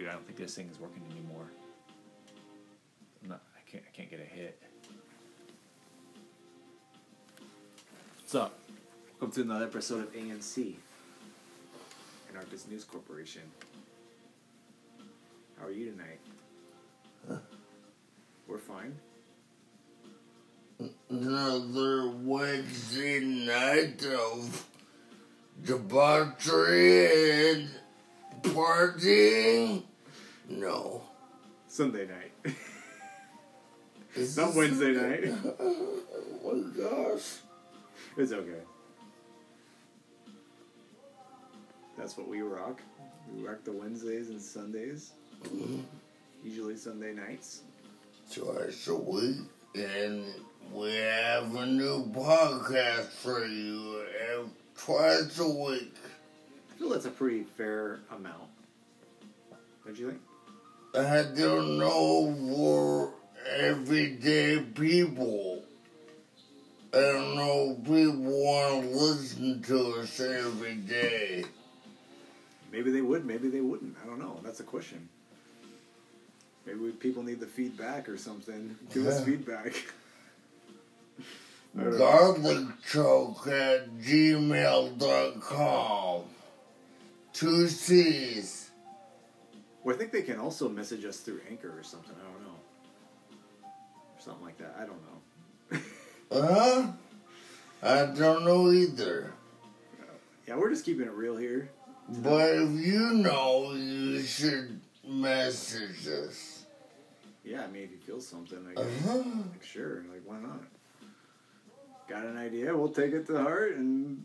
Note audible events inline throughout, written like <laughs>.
dude, I don't think this thing is working anymore. I'm not, I can't, I can't get a hit. What's up? Welcome to another episode of ANC, Anarchist News Corporation. How are you tonight? We're fine. Another Wednesday night of debauchery and partying? No. Sunday night. Is <laughs> Not Wednesday night. <laughs> Oh my gosh. It's okay. That's what we rock. We rock the Wednesdays and Sundays. Mm-hmm. Usually Sunday nights. Twice a week, and we have a new podcast for you twice a week. I feel that's a pretty fair amount. Don't you think? I don't know for everyday people. I don't know if people want to listen to us every day. Maybe they would, maybe they wouldn't. I don't know. That's a question. Maybe we, people need the feedback or something. Give us feedback. <laughs> I don't know. Garlicchoke at gmail.com. Two C's. Well, I think they can also message us through Anchor or something. I don't know. Or something like that. I don't know. Huh? <laughs> I don't know either. yeah, we're just keeping it real here. But if you know, you should message us. Yeah, I mean, if you feel something, I guess. Uh-huh. Like, sure, like why not? Got an idea? We'll take it to heart and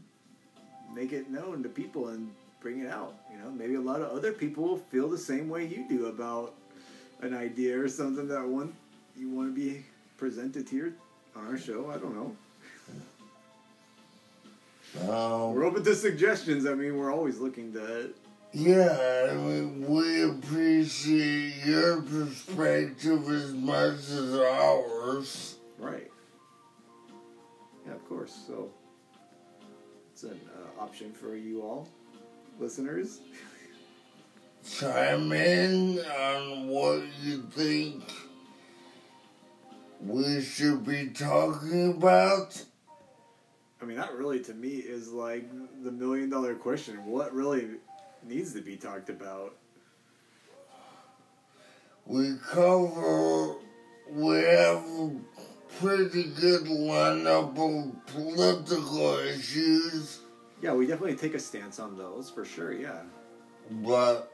make it known to people and bring it out. You know, maybe a lot of other people will feel the same way you do about an idea or something that one you want to be presented here on our show. I don't know. Um, We're open to suggestions. I mean, we're always looking to. Yeah, I mean, we appreciate your perspective as much as ours. Right. Yeah, of course. So it's an uh, option for you all, listeners. Chime in on what you think we should be talking about. I mean, that really to me is like the million dollar question. What really needs to be talked about? We cover, we have a pretty good lineup of political issues, Yeah, we definitely take a stance on those for sure. Yeah. but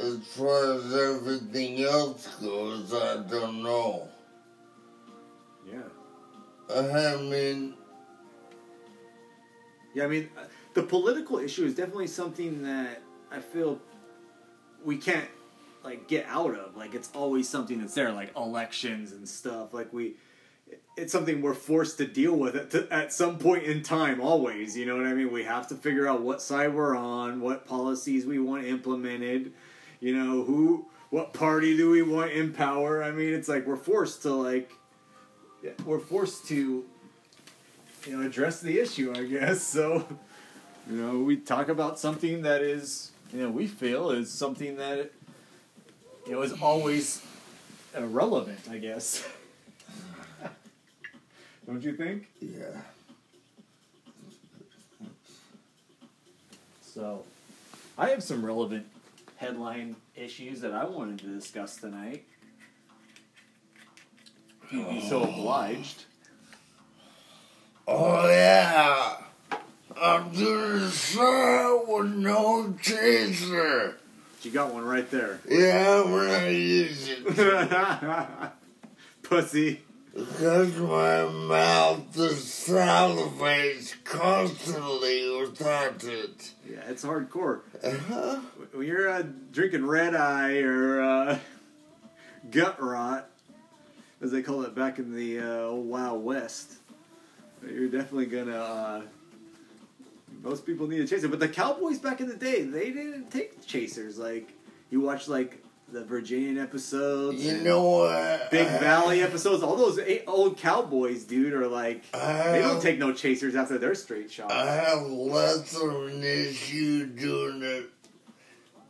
as far as everything else goes, I don't know. Yeah. I mean, Yeah, I mean, uh, the political issue is definitely something that I feel we can't like get out of. Like it's always something that's there, like elections and stuff. Like we, it's something we're forced to deal with at, at some point in time. Always, you know what I mean. We have to figure out what side we're on, what policies we want implemented. You know who, what party do we want in power? I mean, it's like we're forced to like, we're forced to you know address the issue i guess <laughs> so you know we talk about something that is you know we feel is something that you know is always relevant i guess <laughs> don't you think yeah. so i have some relevant headline issues that i wanted to discuss tonight you'd be so oh. obliged Oh yeah. I'm gonna start with no chaser. you got one right there Yeah, I'm gonna use it. <laughs> pussy Because my mouth is salivates constantly without it. yeah it's hardcore Uh-huh. when you're uh, drinking red eye or uh, gut rot, as they call it back in the uh, old Wild West, you're definitely gonna. Uh, most people need a chaser, but the Cowboys back in the day, they didn't take chasers. Like you watch like the Virginian episodes, You know what? Big I- Valley episodes. All those eight old Cowboys, dude, are like I they don't have- take no chasers after their straight shots. I have less of an issue doing it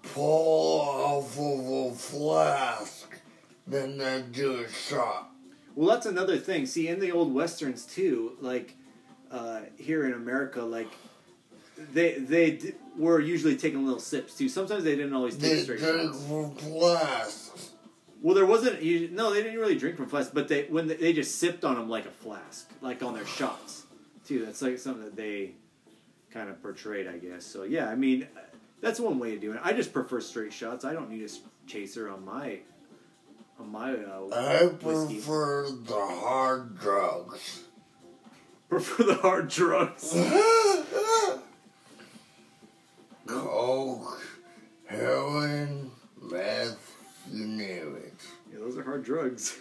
pull off of a flask than they do a shot. Well, that's another thing. See, in the old westerns too, like uh, here in America, like they they were usually taking little sips too. Sometimes they didn't always take They straight drink shots. from flasks. Well, there wasn't. You, no, they didn't really drink from flasks, but they when they, they just sipped on them like a flask, like on their <sighs> shots too. That's like something that they kind of portrayed, I guess. So yeah, I mean, that's one way of doing it. I just prefer straight shots. I don't need a chaser on my on my uh, I whiskey. prefer the hard drugs. <laughs> prefer the hard drugs. <laughs> hard drugs.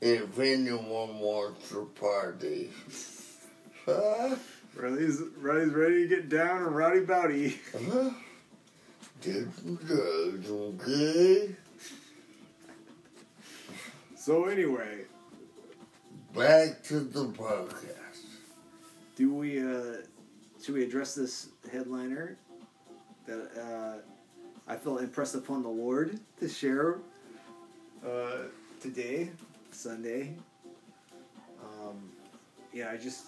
If anyone wants to party. Riley's, Riley's ready to get down and rowdy bowdy. Take some drugs, okay? So anyway, Back to the podcast. do we uh should we address this headliner that uh I felt impressed upon the Lord to share uh today, Sunday. Um yeah, I just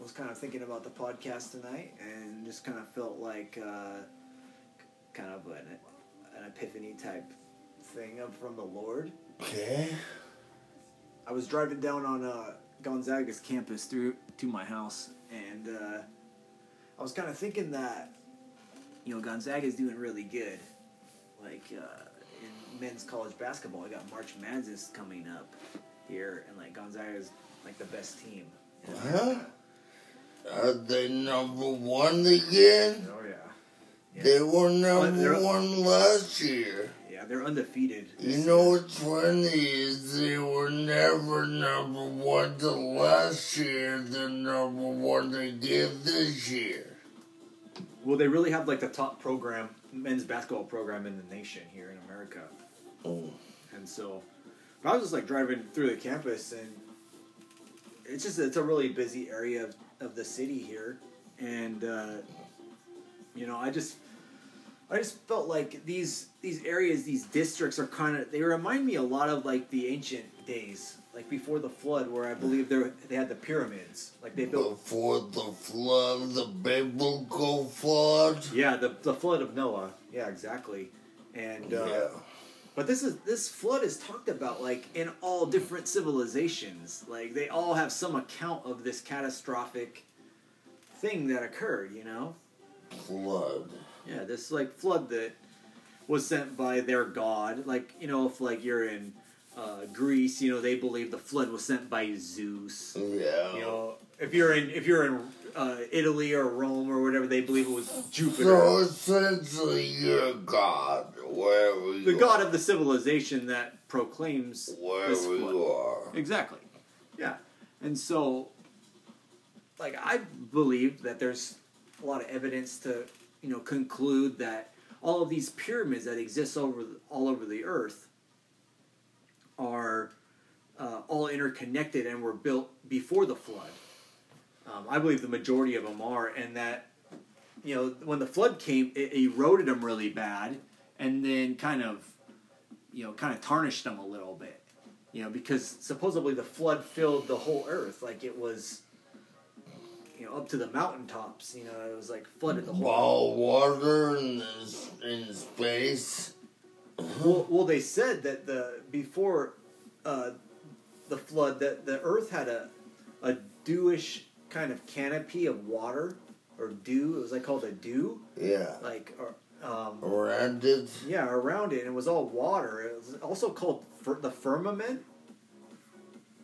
was kind of thinking about the podcast tonight and just kind of felt like uh kind of an an epiphany type thing from the Lord. Okay? I was driving down on uh, Gonzaga's campus through to my house, and uh, I was kind of thinking that, you know, Gonzaga's doing really good. Like uh, in men's college basketball, I got March Madness coming up here, and like Gonzaga is like the best team. in America. Are they number one again? Oh yeah. yeah. They were they're- number one last year. yeah, they're undefeated. You know what's funny is they were never number one the last year. They're number one again this year. Well, they really have like the top program, men's basketball program in the nation here in America. Oh. And so, but I was just like driving through the campus, and it's just it's a really busy area of, of the city here, and uh, you know I just I just felt like these these areas, these districts are kind of they remind me a lot of like the ancient days, like before the flood, where I believe they they had the pyramids, like they built. Before the flood, the biblical flood. Yeah, the the flood of Noah. Yeah, exactly. And uh, Yeah. But this is this flood is talked about like in all different civilizations. Like they all have some account of this catastrophic thing that occurred, you know? Flood. Yeah, this like flood that was sent by their god. Like, you know, if like you're in uh, Greece, you know, they believe the flood was sent by Zeus. Yeah. You know, if you're in if you're in uh, Italy or Rome or whatever, they believe it was Jupiter. So essentially, you're God, wherever you the are. god of the civilization that proclaims this Wherever you are. Exactly. Yeah. And so, like, I believe that there's a lot of evidence to, you know, conclude that all of these pyramids that exist over all over the earth are uh, all interconnected and were built before the flood. Um, I believe the majority of them are, and that you know when the flood came, it eroded them really bad, and then kind of you know kind of tarnished them a little bit. You know because supposedly the flood filled the whole earth, like it was you know up to the mountaintops. You know it was like flooded the whole. Water in, this, in space. Well, well, they said that the before uh, the flood that the earth had a a dewish kind of canopy of water or dew. It was like called a dew, Yeah. like or, um, Around it. yeah, around it. And it was all water. It was also called the firmament.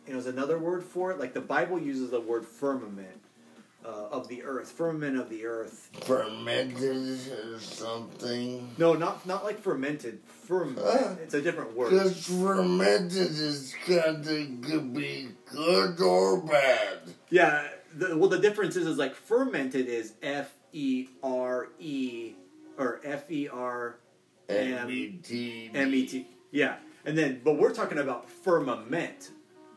It was another word for it. Like the Bible uses the word firmament uh, of the earth, firmament of the earth. Fermented or something. No, not not like fermented. Firmament. It's a different word. Because fermented is kind of could be good or bad. Yeah. The, well, the difference is, is like fermented is F E R E or F E R M E T M E T. Yeah, and then but we're talking about firmament,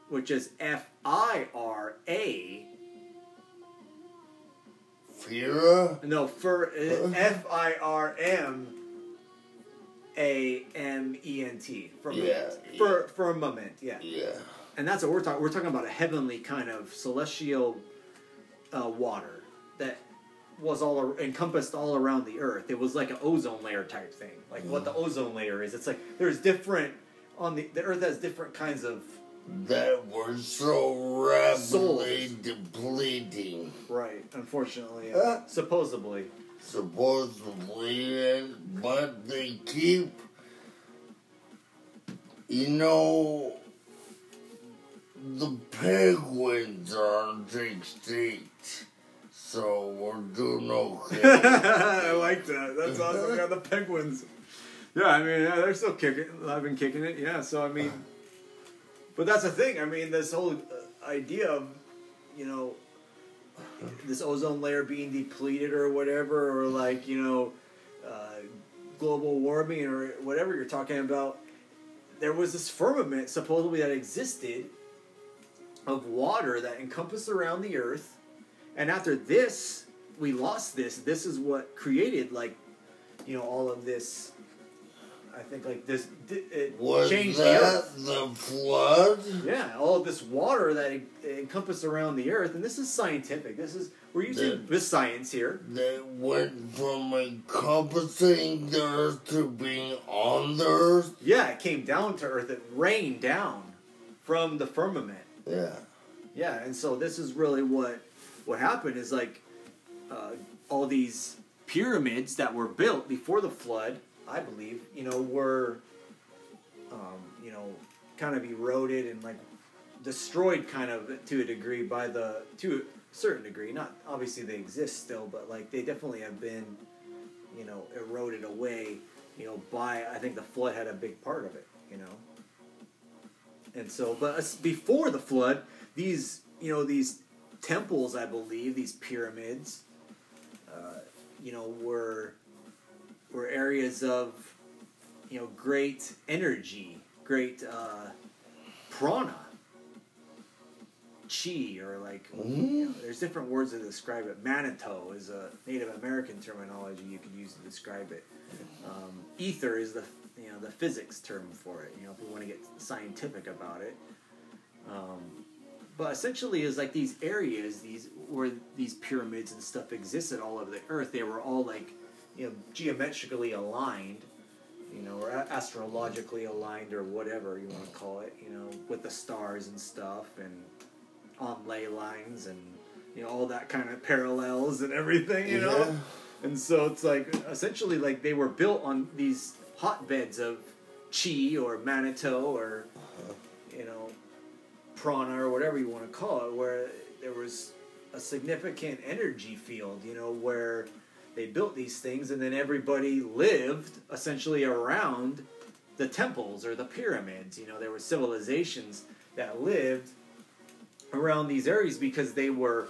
which is F I R A Fira? No, fir, F I R M A M E N T. Firmament. Yeah, Fir, firmament, yeah. Yeah. And that's what we're talking. We're talking about a heavenly kind of celestial uh, water that was all ar- encompassed all around the earth. It was like an ozone layer type thing, like what the ozone layer is. It's like there's different on the the earth has different kinds of That were so rapidly depleting. right. Unfortunately, uh, supposedly. supposedly, but they keep, you know, the penguins aren't extinct, so we're doing okay. <laughs> I like that. That's awesome. Yeah, the penguins. Yeah, I mean, yeah, they're still kicking. I've been kicking it. Yeah, so I mean, but that's the thing. I mean, this whole uh, idea of, you know, this ozone layer being depleted or whatever, or like you know, uh, global warming or whatever you're talking about. There was this firmament supposedly that existed of water that encompassed around the earth, and after this, we lost this. This is what created like, you know, all of this. I think like this it Was changed the earth. the flood? Yeah, all of this water that encompassed around the earth, and this is scientific. This is we're using The- this science here. They went from encompassing the earth to being on the earth? Yeah, it came down to earth. It rained down from the firmament. Yeah. Yeah, and so this is really what what happened is like uh, all these pyramids that were built before the flood, I believe, you know, were um, you know kind of eroded and like destroyed kind of to a degree by the to a certain degree. Not obviously they exist still, but like they definitely have been you know eroded away. You know, by I think the flood had a big part of it. You know. And so, but before the flood, these you know these temples, I believe, these pyramids, uh, you know, were were areas of you know great energy, great uh, prana, chi, or like Mhm. there's different words to describe it. Manito is a Native American terminology you could use to describe it. Um, ether is the you know the physics term for it. You know, if we want to get scientific about it. Um, but essentially, is like these areas, these where these pyramids and stuff existed all over the earth. They were all like you know geometrically aligned. You know, or astrologically aligned, or whatever you want to call it. You know, with the stars and stuff, and on ley lines, and you know all that kind of parallels and everything. You know. Yeah. And so it's like essentially like they were built on these hotbeds of chi or manito or you know prana or whatever you want to call it, where there was a significant energy field, you know, where they built these things and then everybody lived essentially around the temples or the pyramids. You know, there were civilizations that lived around these areas because they were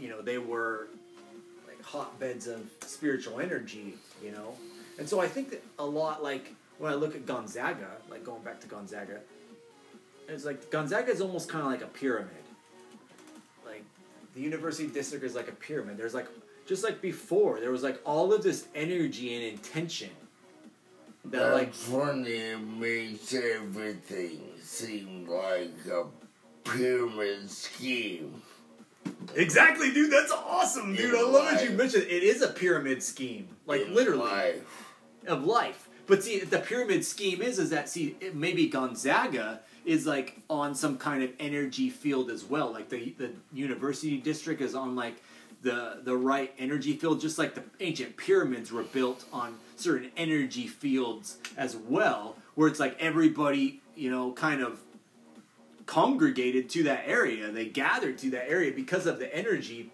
you know, they were like hotbeds of spiritual energy, you know. And so I think that a lot like when I look at Gonzaga, like going back to Gonzaga, it's like Gonzaga is almost kind of like a pyramid. Like the university district is like a pyramid. There's like just like before, there was like all of this energy and intention that like That's funny. It makes everything seem like a pyramid scheme. exactly, dude. That's awesome, dude. I In love that you life. mentioned it is a pyramid scheme, like in literally. life. of life. But see, the pyramid scheme is is that see it- maybe Gonzaga is like on some kind of energy field as well. Like the the university district is on like the the right energy field, just like the ancient pyramids were built on certain energy fields as well, where it's like everybody you know kind of congregated to that area. They gathered to that area because of the energy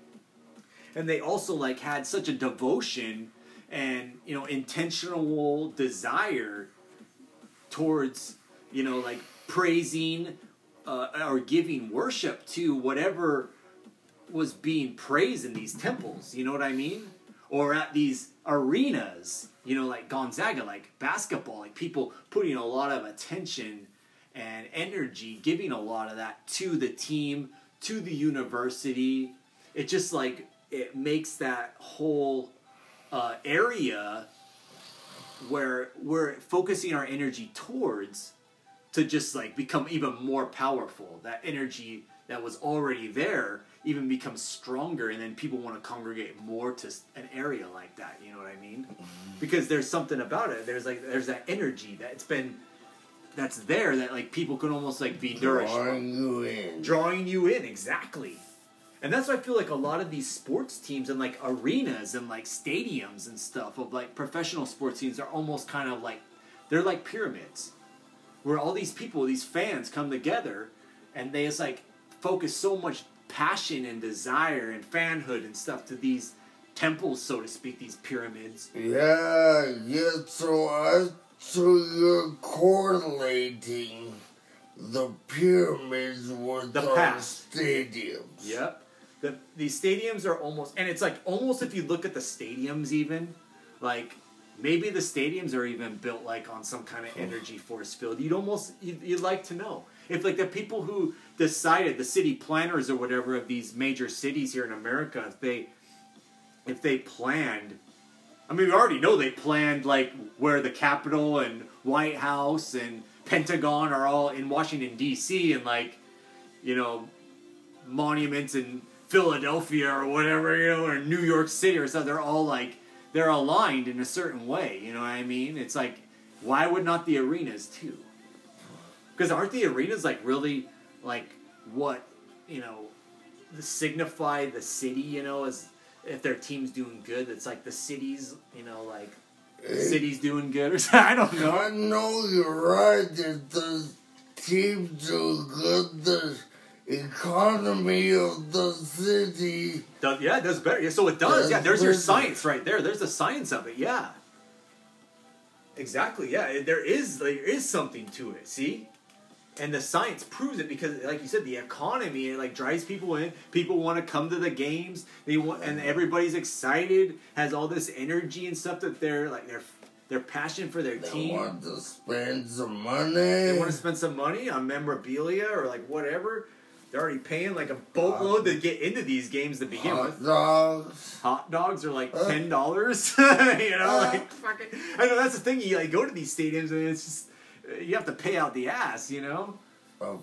and they also like had such a devotion and you know intentional desire towards you know like praising uh, or giving worship to whatever was being praised in these temples you know what i mean? Or at these arenas you know like gonzaga like basketball like people putting a lot of attention and energy giving a lot of that to the team to the university. It just like it makes that whole uh, area where we're focusing our energy towards to just like become even more powerful. That energy that was already there even becomes stronger, and then people want to congregate more to an area like that. You know what I mean? Because there's something about it. There's like there's that energy that's been that's there that like people can almost like be nourished Drawing you in. drawing you in exactly and that's why i feel like a lot of these sports teams and like arenas and like stadiums and stuff of like professional sports teams are almost kind of like they're like pyramids where all these people these fans come together and they just like focus so much passion and desire and fanhood and stuff to these temples so to speak these pyramids Yeah, yeah, so I so you're correlating the pyramids with The past. stadiums. Yep. The these stadiums are almost and it's like almost if you look at the stadiums even, like maybe the stadiums are even built like on some kind of energy force field. You'd almost you'd, you'd like to know. If like the people who decided the city planners or whatever of these major cities here in America, if they if they planned I mean we already know they planned like where the Capitol and White House and Pentagon are all in Washington DC and like you know monuments in Philadelphia or whatever, you know, or New York City or something, they're all like they're aligned in a certain way. You know what I mean? It's like why would not the arenas too? Because aren't the arenas like really like what you know signify the city? You know, as if their team's doing good, it's like the city's you know like the city's doing good or <laughs> something. I don't know. I know you're right that the teams doing good. The economy of the city. Does- yeah, it does better. Yeah, so it does. Does Yeah, there's your science right there. There's the science of it. Yeah. Exactly. Yeah, there is there is something to it. See, and the science proves it because, like you said, the economy it like drives people in. People want to come to the games. They want, and everybody's excited. Has all this energy and stuff that they're like their their passion for their They team. They want to spend some money. They want to spend some money on memorabilia or like whatever. They're already paying like a boatload to get into these games to begin with. hot dogs. hot dogs are like Uh. ten dollars. <laughs> you know, Uh. like fucking. I know that's the thing. You like go to these stadiums and it's just you have to pay out the ass. You know. A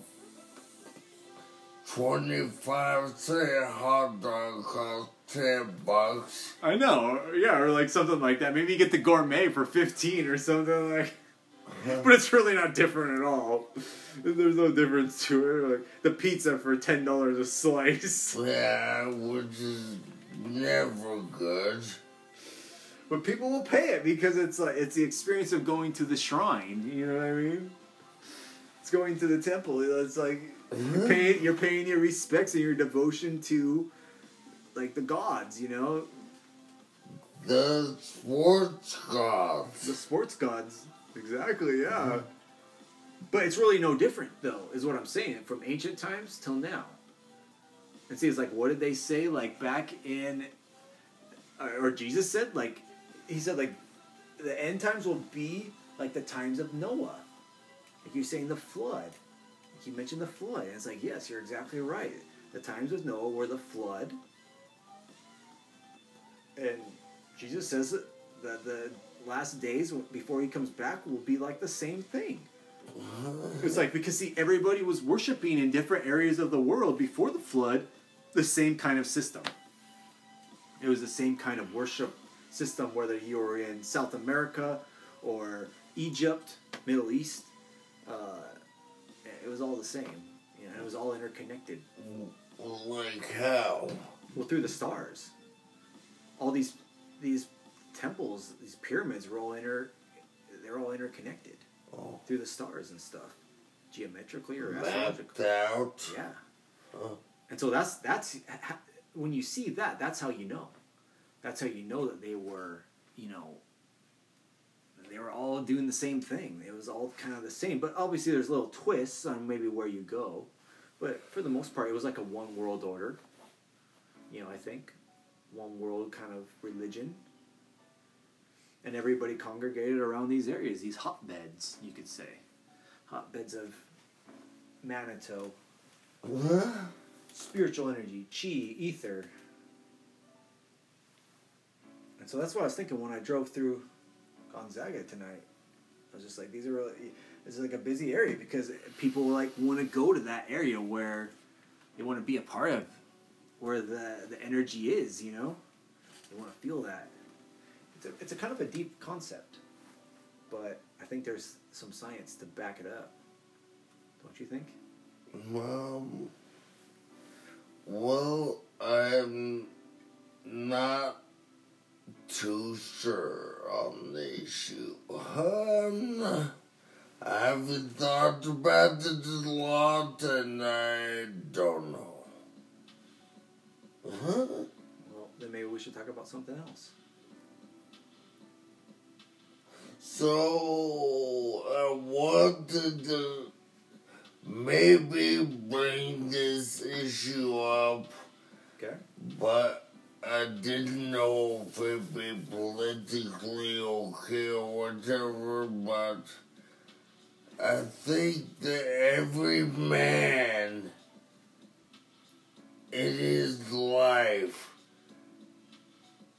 25 cent hot dog costs 10 bucks. I know. Yeah, or like something like that. Maybe you get the gourmet for fifteen or something like. Uh-huh. But it's really not different at all. There's no difference to it. Like the pizza for ten dollars a slice. <laughs> Yeah, which is never good. But people will pay it because it's like it's the experience of going to the shrine. You know what I mean? It's going to the temple. It's like you're mm-hmm. paying, you're paying your respects and your devotion to like the gods. You know, The sports gods. the sports gods. Exactly. Yeah. Mm-hmm. But it's really no different, though, is what I'm saying. From ancient times till now. And see, it's like, what did they say? Like back in, or Jesus said, like, he said, like, the end times will be like the times of Noah. Like you're saying the flood. Like you mentioned the flood. And it's like, yes, you're exactly right. The times of Noah were the flood. And Jesus says that the last days before he comes back will be like the same thing. It's like because see everybody was worshiping in different areas of the world before the flood the same kind of system. It was the same kind of worship system whether you were in South America or Egypt, Middle East. Uh, it was all the same. You know, it was all interconnected. Like how? Well, through the stars. All these these temples, these pyramids were all inter they're all interconnected Oh, through the stars and stuff. Geometrically or astrologically. out. Yeah. Oh. And so that's that's when you see that, that's how you know. That's how you know that they were, you know, they were all doing the same thing. It was all kind of the same, but obviously there's little twists on maybe where you go. But for the most part, it was like a one world order. You know, I think one world kind of religion, and everybody congregated around these areas, these hotbeds, you could say, hotbeds of Manitou. Huh? spiritual energy, chi, ether. And so that's what I was thinking when I drove through Gonzaga tonight. I was just like, these are really, this is like a busy area because people like want to go to that area where they want to be a part of, where the the energy is. You know, they want to feel that. It's a, it's a kind of a deep concept, but I think there's some science to back it up. Don't you think? Um, well, I'm not too sure on the issue. Um, I haven't thought about it a lot and I don't know. Huh? Well, then maybe we should talk about something else. So, uh, I wanted to maybe bring this issue up, Okay. but I didn't know if it'd be politically okay or whatever, but I think that every man in his life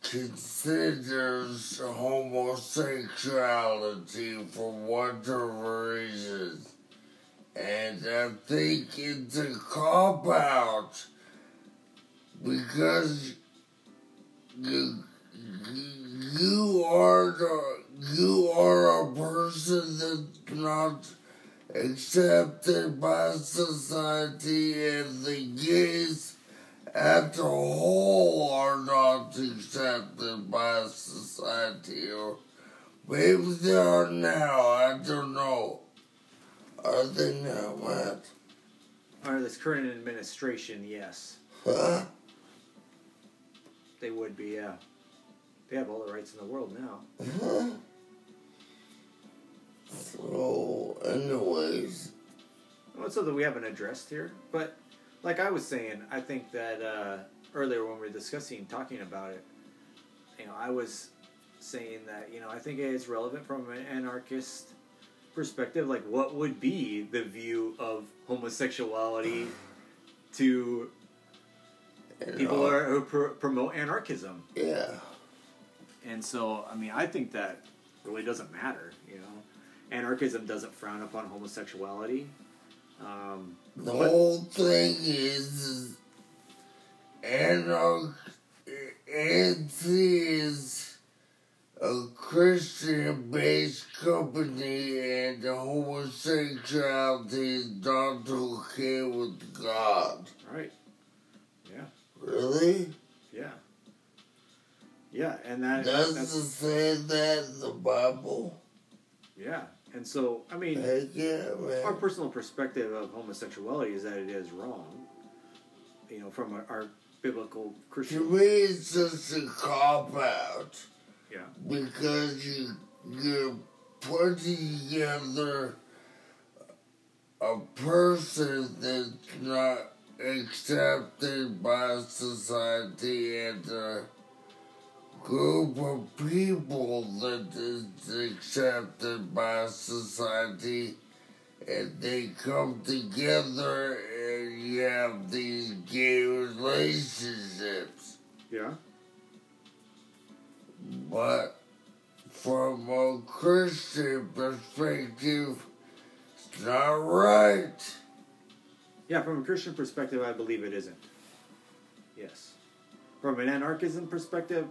considers homosexuality for whatever reason. And I think it's a cop out because you, you are the, you are a person that's not accepted by society and the gays as a whole are not accepted by society or maybe they are now, I don't know. Are they now, Matt? Under this current administration, yes, Huh? they would be. Yeah, they have all the rights in the world now. Huh? So, anyways, Well, it's something we haven't addressed here, but like I was saying, I think that uh, earlier when we were discussing, talking about it, you know, I was saying that you know I think it's relevant from an anarchist perspective. Like, what would be the view of homosexuality to you people are, who pr- promote anarchism? yeah. And so, I mean, I think that really doesn't matter. You know, anarchism doesn't frown upon homosexuality. Um, The but- whole thing is, is anarch, is a Christian-based company, and the homosexuality is not okay with God. right? Yeah, Really? yeah, yeah, and that Does that's it say that in the Bible? yeah, and so I mean, Heck yeah, our personal perspective of homosexuality is that it is wrong. You know, from our, our biblical To me, it's just a cop out. Yeah, because you you're putting together a person that's not accepted by society and a group of people that is accepted by society and they come together and you have these gay relationships. yeah, But from a Christian perspective, it's not right. yeah. From a Christian perspective, I believe it isn't. Yes. From an anarchism perspective,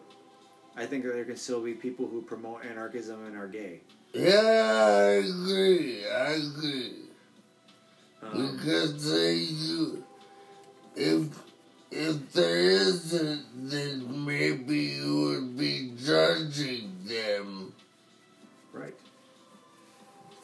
I think that there can still be people who promote anarchism and are gay. Yeah, I agree. I agree. Um, Because they, you, if if there isn't, then maybe you would be judging them right.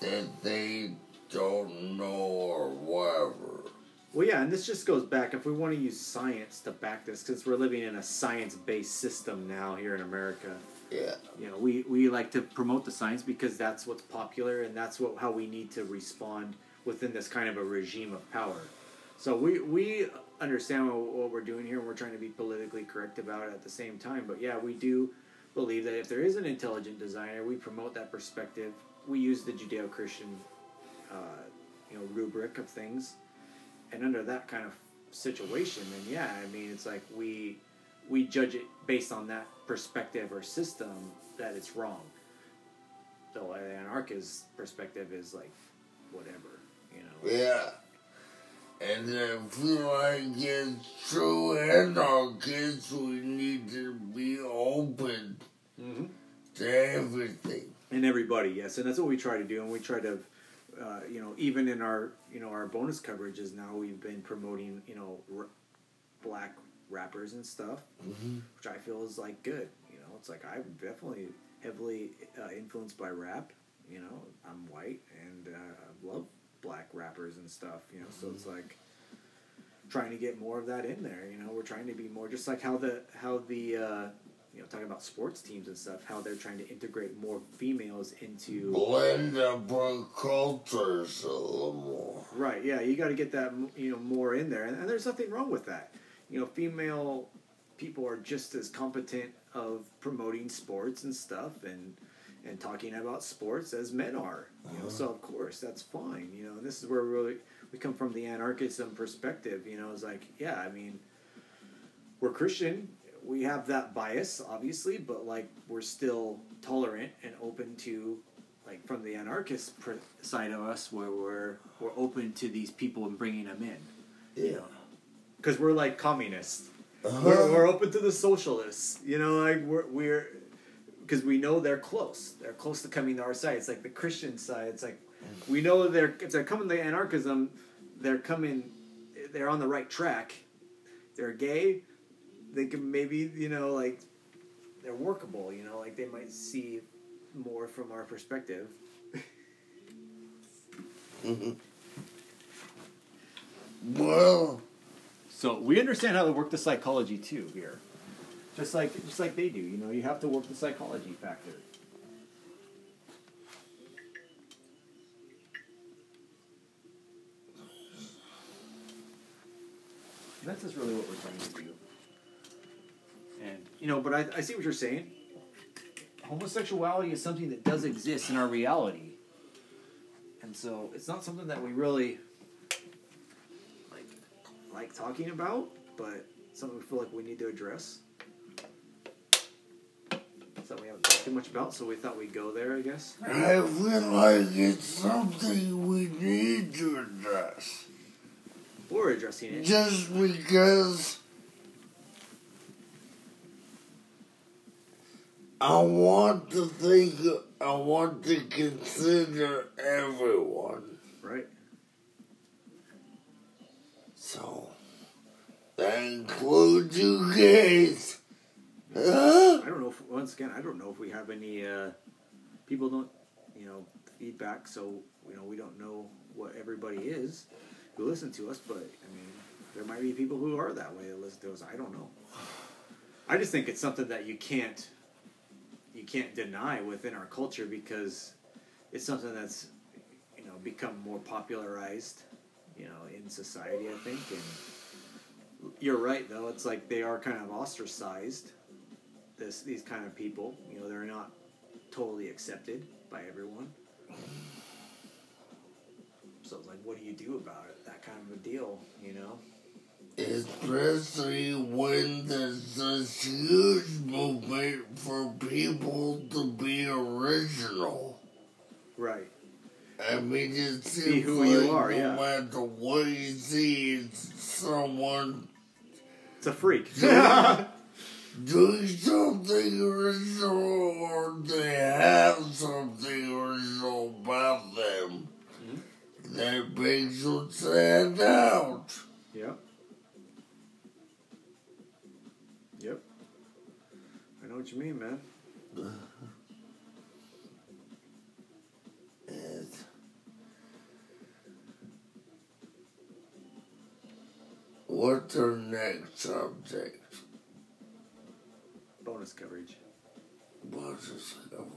that they don't know or whatever. Well, yeah, and this just goes back. If we want to use science to back this, because we're living in a science-based system now here in America, Yeah. you know, we, we like to promote the science because that's what's popular and that's what how we need to respond within this kind of a regime of power. So we we understand what, what we're doing here, and we're trying to be politically correct about it at the same time. But yeah, we do believe that if there is an intelligent designer, we promote that perspective. We use the Judeo-Christian, uh, you know, rubric of things, and under that kind of situation, then yeah, I mean, it's like we we judge it based on that perspective or system that it's wrong. Though an anarchist perspective is like whatever, you know. Yeah. And I feel like it's true anarchists, we need to be open Mm-hmm. to everything. and everybody yes and that's what we try to do and we try to uh, you know even in our you know our bonus coverages now we've been promoting you know r- black rappers and stuff Mm-hmm. which i feel is like good you know? It's like i'm definitely heavily uh, influenced by rap you know? I'm white and uh, i love black rappers and stuff you know? So it's like trying to get more of that in there you know? We're trying to be more just like how the how the uh, you know talking about sports teams and stuff how they're trying to integrate more females into Blend up our cultures a little more. right yeah you got to get that you know more in there and, and there's nothing wrong with that you know female people are just as competent of promoting sports and stuff and and talking about sports as men are you know so uh-huh. of course that's fine you know and this is where we really we come from the anarchism perspective you know it's like yeah i mean we're christian we have that bias obviously but like we're still tolerant and open to like from the anarchist pr- side of us where we're we're open to these people and bringing them in. Yeah. because we're like communists. Uh-huh. we're, we're open to the socialists. You know like we're we're because we know they're close. They're close to coming to our side. It's like the christian side. It's like we know they're if they're coming to anarchism they're coming they're on the right track. They're gay they can maybe you know like they're workable you know like they might see more from our perspective <laughs> Well, So we understand how to work the psychology too here, just like just like they do. You know, you have to work the psychology factor. And that's just really what we're trying to do. You know, but I, I see what you're saying. Homosexuality is something that does exist in our reality, and so it's not something that we really like like talking about, but something we feel like we need to address. Something we haven't talked too much about, so we thought we'd go there, I guess. I feel like it's something we need to address. We're addressing it. Just because I want to think, I want to consider everyone. Right. So, that includes you guys. Huh? I don't know if, once again, I don't know if we have any, uh, people don't, you know, feedback, so, you know, we don't know what everybody is who listen to us, but, I mean, there might be people who are that way that listen to us. I don't know. I just think it's something that you can't, you can't deny within our culture because it's something that's, you know, become more popularized, you know, in society, I think, and you're right, though. It's like they are kind of ostracized this these kind of people. You know, they're not totally accepted by everyone. So it's like, what do you do about it? That kind of a deal, you know? Especially when there's this huge movement for people to be original. Right. I mean, it Be seems who like you are, no yeah. matter what you see, it's someone It's a freak. doing <laughs> something original or they have something original about them Mm-hmm. that makes you stand out. yep. Know what you mean, man. <laughs> And what's our next subject? Bonus coverage. What's this cover?